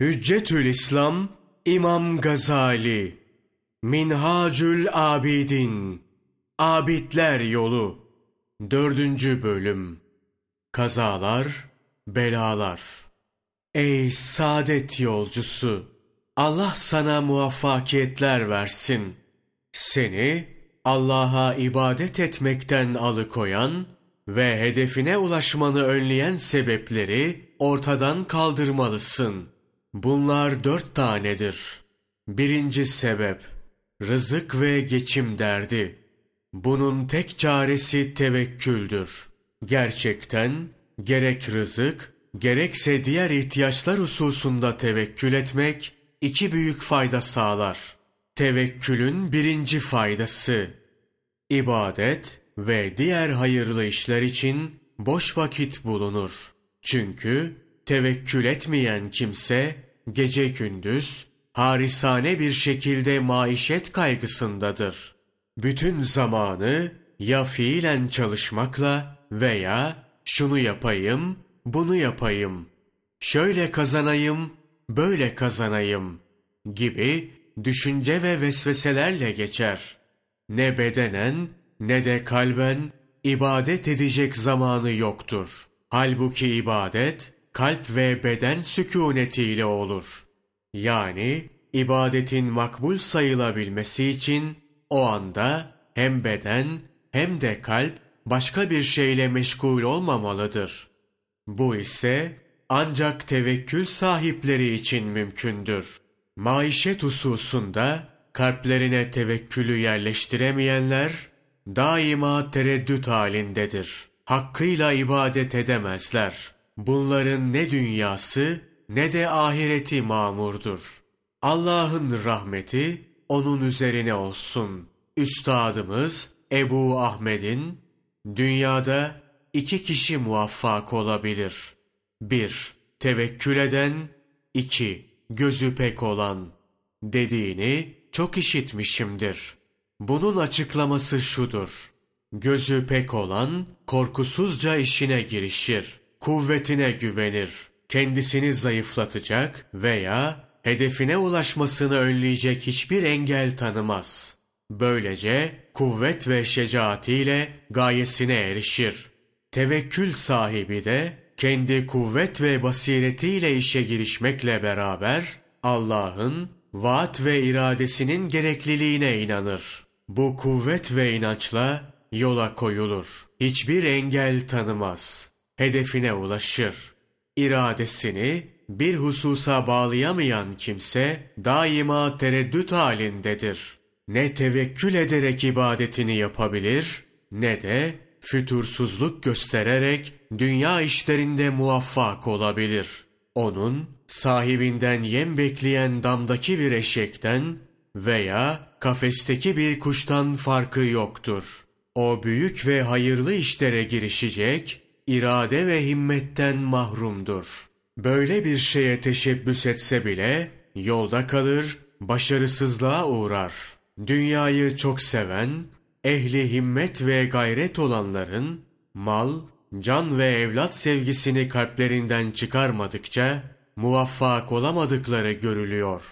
Hüccetül İslam İmam Gazali Minhacül Abidin Abidler Yolu Dördüncü Bölüm Kazalar, Belalar Ey saadet yolcusu! Allah sana muvaffakiyetler versin. Seni Allah'a ibadet etmekten alıkoyan ve hedefine ulaşmanı önleyen sebepleri ortadan kaldırmalısın.'' Bunlar dört tanedir. Birinci sebep, rızık ve geçim derdi. Bunun tek çaresi tevekküldür. Gerçekten gerek rızık, gerekse diğer ihtiyaçlar hususunda tevekkül etmek iki büyük fayda sağlar. Tevekkülün birinci faydası, ibadet ve diğer hayırlı işler için boş vakit bulunur. Çünkü tevekkül etmeyen kimse gece gündüz harisane bir şekilde maişet kaygısındadır. Bütün zamanı ya fiilen çalışmakla veya şunu yapayım, bunu yapayım, şöyle kazanayım, böyle kazanayım gibi düşünce ve vesveselerle geçer. Ne bedenen ne de kalben ibadet edecek zamanı yoktur. Halbuki ibadet kalp ve beden sükunetiyle olur. Yani ibadetin makbul sayılabilmesi için o anda hem beden hem de kalp başka bir şeyle meşgul olmamalıdır. Bu ise ancak tevekkül sahipleri için mümkündür. Maişet hususunda kalplerine tevekkülü yerleştiremeyenler daima tereddüt halindedir. Hakkıyla ibadet edemezler. Bunların ne dünyası ne de ahireti mamurdur. Allah'ın rahmeti onun üzerine olsun. Üstadımız Ebu Ahmet'in dünyada iki kişi muvaffak olabilir. Bir, tevekkül eden, iki, gözü pek olan dediğini çok işitmişimdir. Bunun açıklaması şudur. Gözü pek olan korkusuzca işine girişir kuvvetine güvenir. Kendisini zayıflatacak veya hedefine ulaşmasını önleyecek hiçbir engel tanımaz. Böylece kuvvet ve şecaatiyle gayesine erişir. Tevekkül sahibi de kendi kuvvet ve basiretiyle işe girişmekle beraber Allah'ın vaat ve iradesinin gerekliliğine inanır. Bu kuvvet ve inançla yola koyulur. Hiçbir engel tanımaz hedefine ulaşır. İradesini bir hususa bağlayamayan kimse daima tereddüt halindedir. Ne tevekkül ederek ibadetini yapabilir ne de fütursuzluk göstererek dünya işlerinde muvaffak olabilir. Onun sahibinden yem bekleyen damdaki bir eşekten veya kafesteki bir kuştan farkı yoktur. O büyük ve hayırlı işlere girişecek irade ve himmetten mahrumdur. Böyle bir şeye teşebbüs etse bile yolda kalır, başarısızlığa uğrar. Dünyayı çok seven, ehli himmet ve gayret olanların mal, can ve evlat sevgisini kalplerinden çıkarmadıkça muvaffak olamadıkları görülüyor.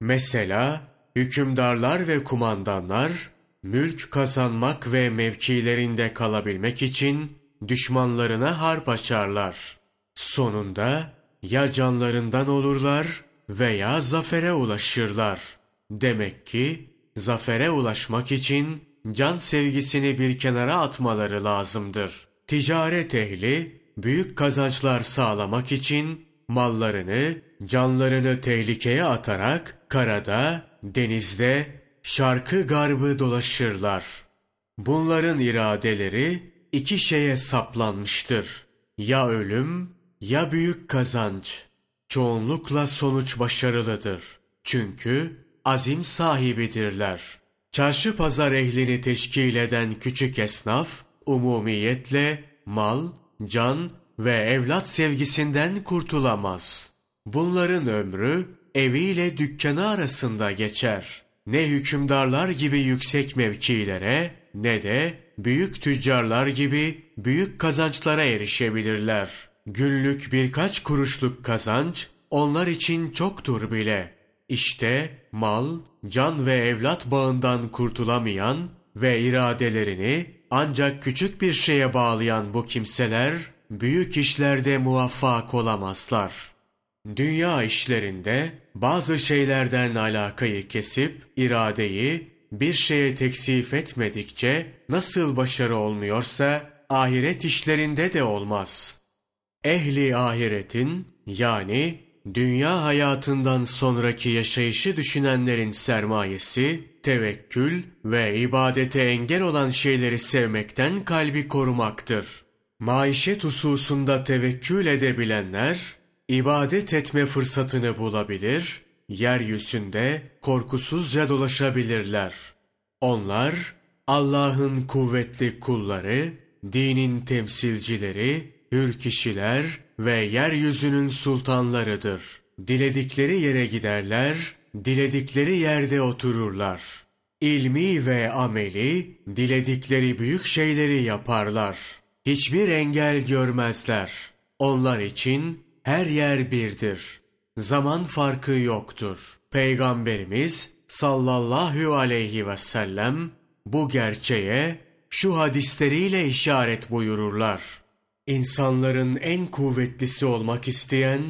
Mesela hükümdarlar ve kumandanlar mülk kazanmak ve mevkilerinde kalabilmek için düşmanlarına harp açarlar. Sonunda ya canlarından olurlar veya zafere ulaşırlar. Demek ki zafere ulaşmak için can sevgisini bir kenara atmaları lazımdır. Ticaret ehli büyük kazançlar sağlamak için mallarını, canlarını tehlikeye atarak karada, denizde, şarkı garbı dolaşırlar. Bunların iradeleri iki şeye saplanmıştır. Ya ölüm ya büyük kazanç. Çoğunlukla sonuç başarılıdır. Çünkü azim sahibidirler. Çarşı pazar ehlini teşkil eden küçük esnaf, umumiyetle mal, can ve evlat sevgisinden kurtulamaz. Bunların ömrü eviyle dükkanı arasında geçer. Ne hükümdarlar gibi yüksek mevkilere ne de büyük tüccarlar gibi büyük kazançlara erişebilirler. Günlük birkaç kuruşluk kazanç onlar için çoktur bile. İşte mal, can ve evlat bağından kurtulamayan ve iradelerini ancak küçük bir şeye bağlayan bu kimseler büyük işlerde muvaffak olamazlar. Dünya işlerinde bazı şeylerden alakayı kesip iradeyi bir şeye teksif etmedikçe nasıl başarı olmuyorsa ahiret işlerinde de olmaz. Ehli ahiretin yani dünya hayatından sonraki yaşayışı düşünenlerin sermayesi, tevekkül ve ibadete engel olan şeyleri sevmekten kalbi korumaktır. Maişet hususunda tevekkül edebilenler, ibadet etme fırsatını bulabilir, yeryüzünde korkusuzca dolaşabilirler. Onlar, Allah'ın kuvvetli kulları, dinin temsilcileri, hür kişiler ve yeryüzünün sultanlarıdır. Diledikleri yere giderler, diledikleri yerde otururlar. İlmi ve ameli, diledikleri büyük şeyleri yaparlar. Hiçbir engel görmezler. Onlar için her yer birdir. Zaman farkı yoktur. Peygamberimiz sallallahu aleyhi ve sellem bu gerçeğe şu hadisleriyle işaret buyururlar. İnsanların en kuvvetlisi olmak isteyen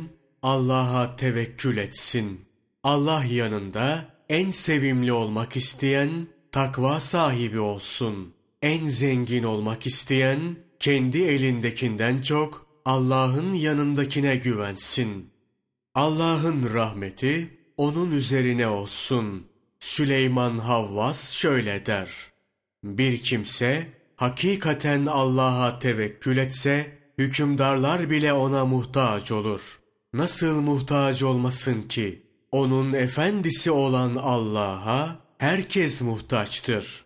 Allah'a tevekkül etsin. Allah yanında en sevimli olmak isteyen takva sahibi olsun. En zengin olmak isteyen kendi elindekinden çok Allah'ın yanındakine güvensin. Allah'ın rahmeti onun üzerine olsun. Süleyman Havvas şöyle der. Bir kimse hakikaten Allah'a tevekkül etse, hükümdarlar bile ona muhtaç olur. Nasıl muhtaç olmasın ki? Onun efendisi olan Allah'a herkes muhtaçtır.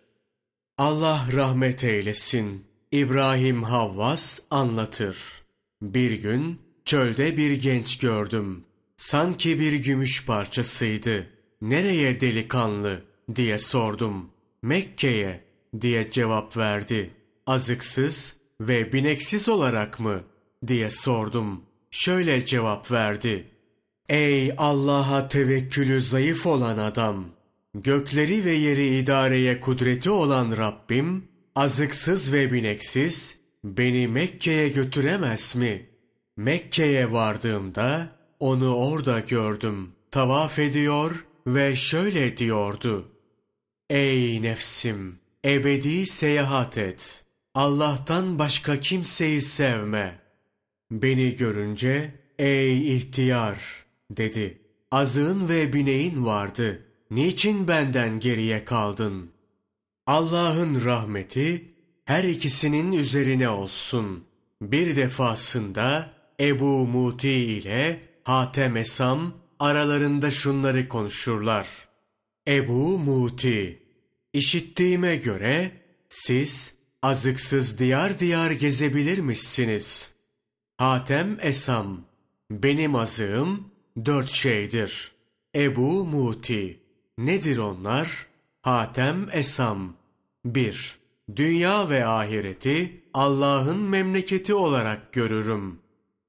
Allah rahmet eylesin. İbrahim Havvas anlatır. Bir gün çölde bir genç gördüm. Sanki bir gümüş parçasıydı. Nereye delikanlı diye sordum. Mekke'ye diye cevap verdi. Azıksız ve bineksiz olarak mı diye sordum. Şöyle cevap verdi. Ey Allah'a tevekkülü zayıf olan adam! Gökleri ve yeri idareye kudreti olan Rabbim, azıksız ve bineksiz, beni Mekke'ye götüremez mi? Mekke'ye vardığımda, onu orada gördüm. Tavaf ediyor ve şöyle diyordu. Ey nefsim! Ebedi seyahat et. Allah'tan başka kimseyi sevme. Beni görünce, ey ihtiyar, dedi. Azığın ve bineğin vardı. Niçin benden geriye kaldın? Allah'ın rahmeti, her ikisinin üzerine olsun. Bir defasında Ebu Muti ile Hatem Esam aralarında şunları konuşurlar. Ebu Muti İşittiğime göre siz azıksız diyar diyar gezebilirmişsiniz. Hatem Esam, benim azığım dört şeydir. Ebu Muti, nedir onlar? Hatem Esam, bir, dünya ve ahireti Allah'ın memleketi olarak görürüm.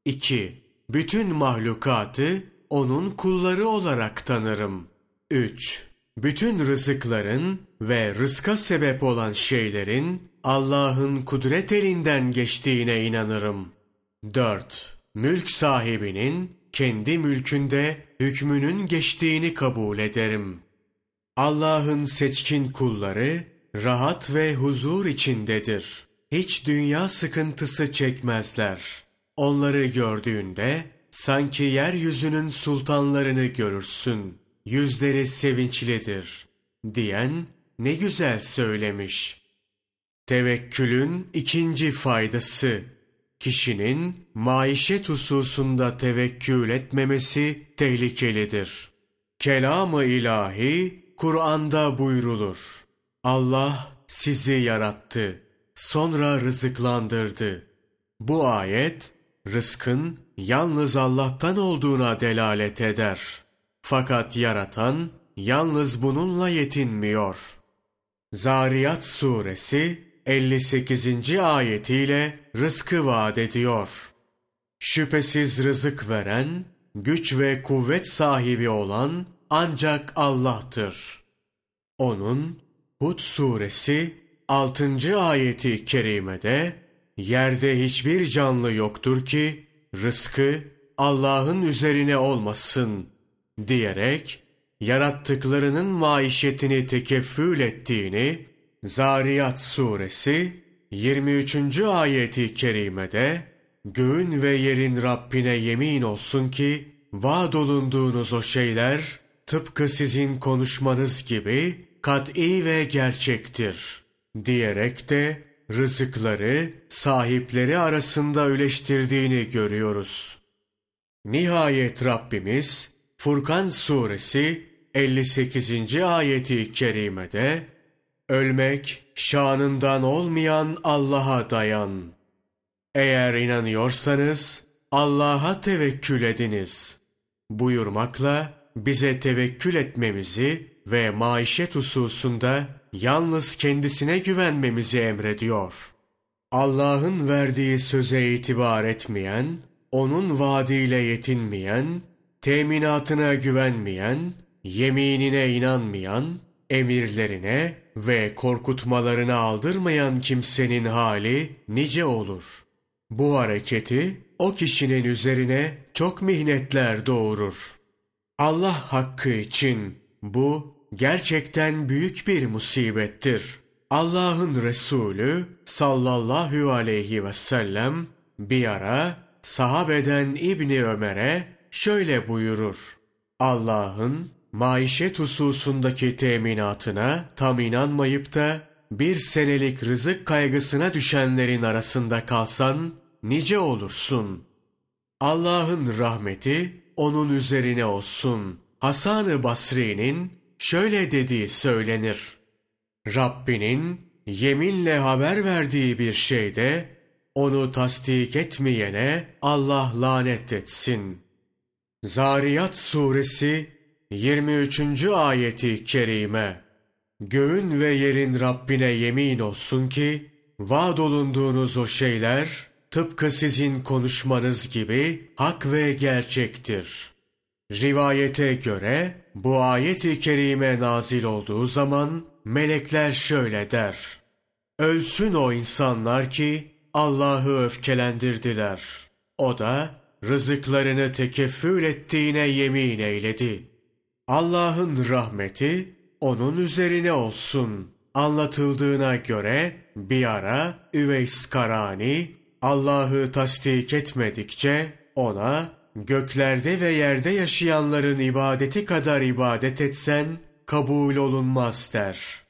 İki, bütün mahlukatı onun kulları olarak tanırım. Üç, bütün rızıkların ve rızka sebep olan şeylerin Allah'ın kudret elinden geçtiğine inanırım. 4. Mülk sahibinin kendi mülkünde hükmünün geçtiğini kabul ederim. Allah'ın seçkin kulları rahat ve huzur içindedir. Hiç dünya sıkıntısı çekmezler. Onları gördüğünde sanki yeryüzünün sultanlarını görürsün.'' yüzleri sevinçlidir diyen ne güzel söylemiş. Tevekkülün ikinci faydası, kişinin maişet hususunda tevekkül etmemesi tehlikelidir. Kelamı ilahi Kur'an'da buyrulur. Allah sizi yarattı, sonra rızıklandırdı. Bu ayet, rızkın yalnız Allah'tan olduğuna delalet eder.'' Fakat yaratan yalnız bununla yetinmiyor. Zariyat suresi 58. ayetiyle rızkı vaat ediyor. Şüphesiz rızık veren güç ve kuvvet sahibi olan ancak Allah'tır. Onun Hud suresi 6. ayeti kerimede yerde hiçbir canlı yoktur ki rızkı Allah'ın üzerine olmasın diyerek yarattıklarının maişetini tekeffül ettiğini Zariyat suresi 23. ayeti kerimede göğün ve yerin Rabbine yemin olsun ki vaad olunduğunuz o şeyler tıpkı sizin konuşmanız gibi kat'i ve gerçektir diyerek de rızıkları sahipleri arasında öleştirdiğini görüyoruz. Nihayet Rabbimiz Furkan suresi 58. ayeti kerimede ölmek şanından olmayan Allah'a dayan. Eğer inanıyorsanız Allah'a tevekkül ediniz. Buyurmakla bize tevekkül etmemizi ve maişet hususunda yalnız kendisine güvenmemizi emrediyor. Allah'ın verdiği söze itibar etmeyen, onun vaadiyle yetinmeyen, teminatına güvenmeyen, yeminine inanmayan, emirlerine ve korkutmalarına aldırmayan kimsenin hali nice olur. Bu hareketi o kişinin üzerine çok mihnetler doğurur. Allah hakkı için bu gerçekten büyük bir musibettir. Allah'ın Resulü sallallahu aleyhi ve sellem bir ara sahabeden İbni Ömer'e şöyle buyurur. Allah'ın maişet hususundaki teminatına tam inanmayıp da bir senelik rızık kaygısına düşenlerin arasında kalsan nice olursun. Allah'ın rahmeti onun üzerine olsun. Hasan-ı Basri'nin şöyle dediği söylenir. Rabbinin yeminle haber verdiği bir şeyde onu tasdik etmeyene Allah lanet etsin. Zariyat suresi 23. ayeti kerime Göğün ve yerin Rabbine yemin olsun ki vaad olunduğunuz o şeyler tıpkı sizin konuşmanız gibi hak ve gerçektir. Rivayete göre bu ayet-i kerime nazil olduğu zaman melekler şöyle der. Ölsün o insanlar ki Allah'ı öfkelendirdiler. O da rızıklarını tekeffül ettiğine yemin eyledi. Allah'ın rahmeti onun üzerine olsun. Anlatıldığına göre bir ara Üveys Karani Allah'ı tasdik etmedikçe ona göklerde ve yerde yaşayanların ibadeti kadar ibadet etsen kabul olunmaz der.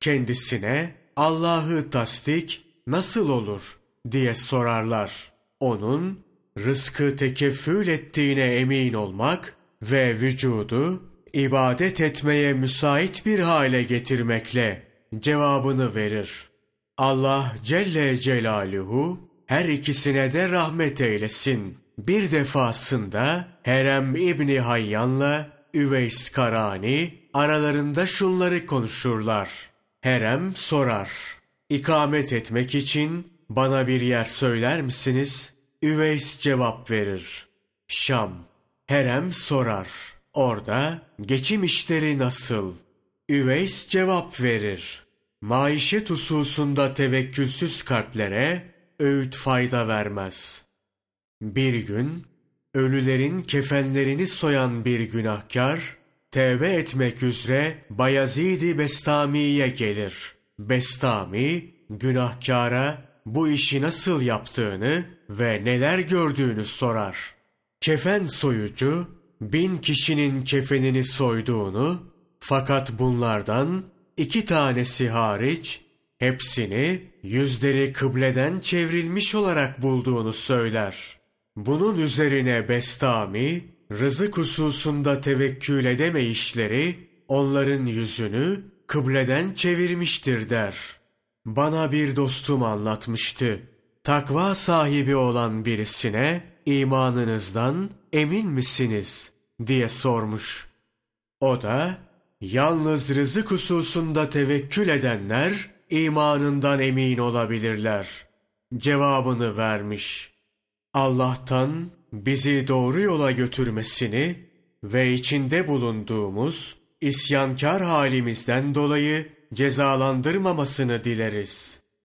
Kendisine Allah'ı tasdik nasıl olur diye sorarlar. Onun rızkı tekeffül ettiğine emin olmak ve vücudu ibadet etmeye müsait bir hale getirmekle cevabını verir. Allah Celle Celaluhu her ikisine de rahmet eylesin. Bir defasında Herem İbni Hayyan'la Üveys Karani aralarında şunları konuşurlar. Herem sorar. İkamet etmek için bana bir yer söyler misiniz? Üveys cevap verir. Şam. Herem sorar. Orada geçim işleri nasıl? Üveys cevap verir. Maişet hususunda tevekkülsüz kalplere öğüt fayda vermez. Bir gün ölülerin kefenlerini soyan bir günahkar tevbe etmek üzere Bayezid-i Bestami'ye gelir. Bestami günahkara bu işi nasıl yaptığını ve neler gördüğünü sorar. Kefen soyucu bin kişinin kefenini soyduğunu fakat bunlardan iki tanesi hariç hepsini yüzleri kıbleden çevrilmiş olarak bulduğunu söyler. Bunun üzerine Bestami, rızık hususunda tevekkül edemeyişleri onların yüzünü kıbleden çevirmiştir der. Bana bir dostum anlatmıştı. Takva sahibi olan birisine imanınızdan emin misiniz diye sormuş. O da yalnız rızık hususunda tevekkül edenler imanından emin olabilirler. Cevabını vermiş. Allah'tan bizi doğru yola götürmesini ve içinde bulunduğumuz isyankar halimizden dolayı cezalandırmamasını dileriz.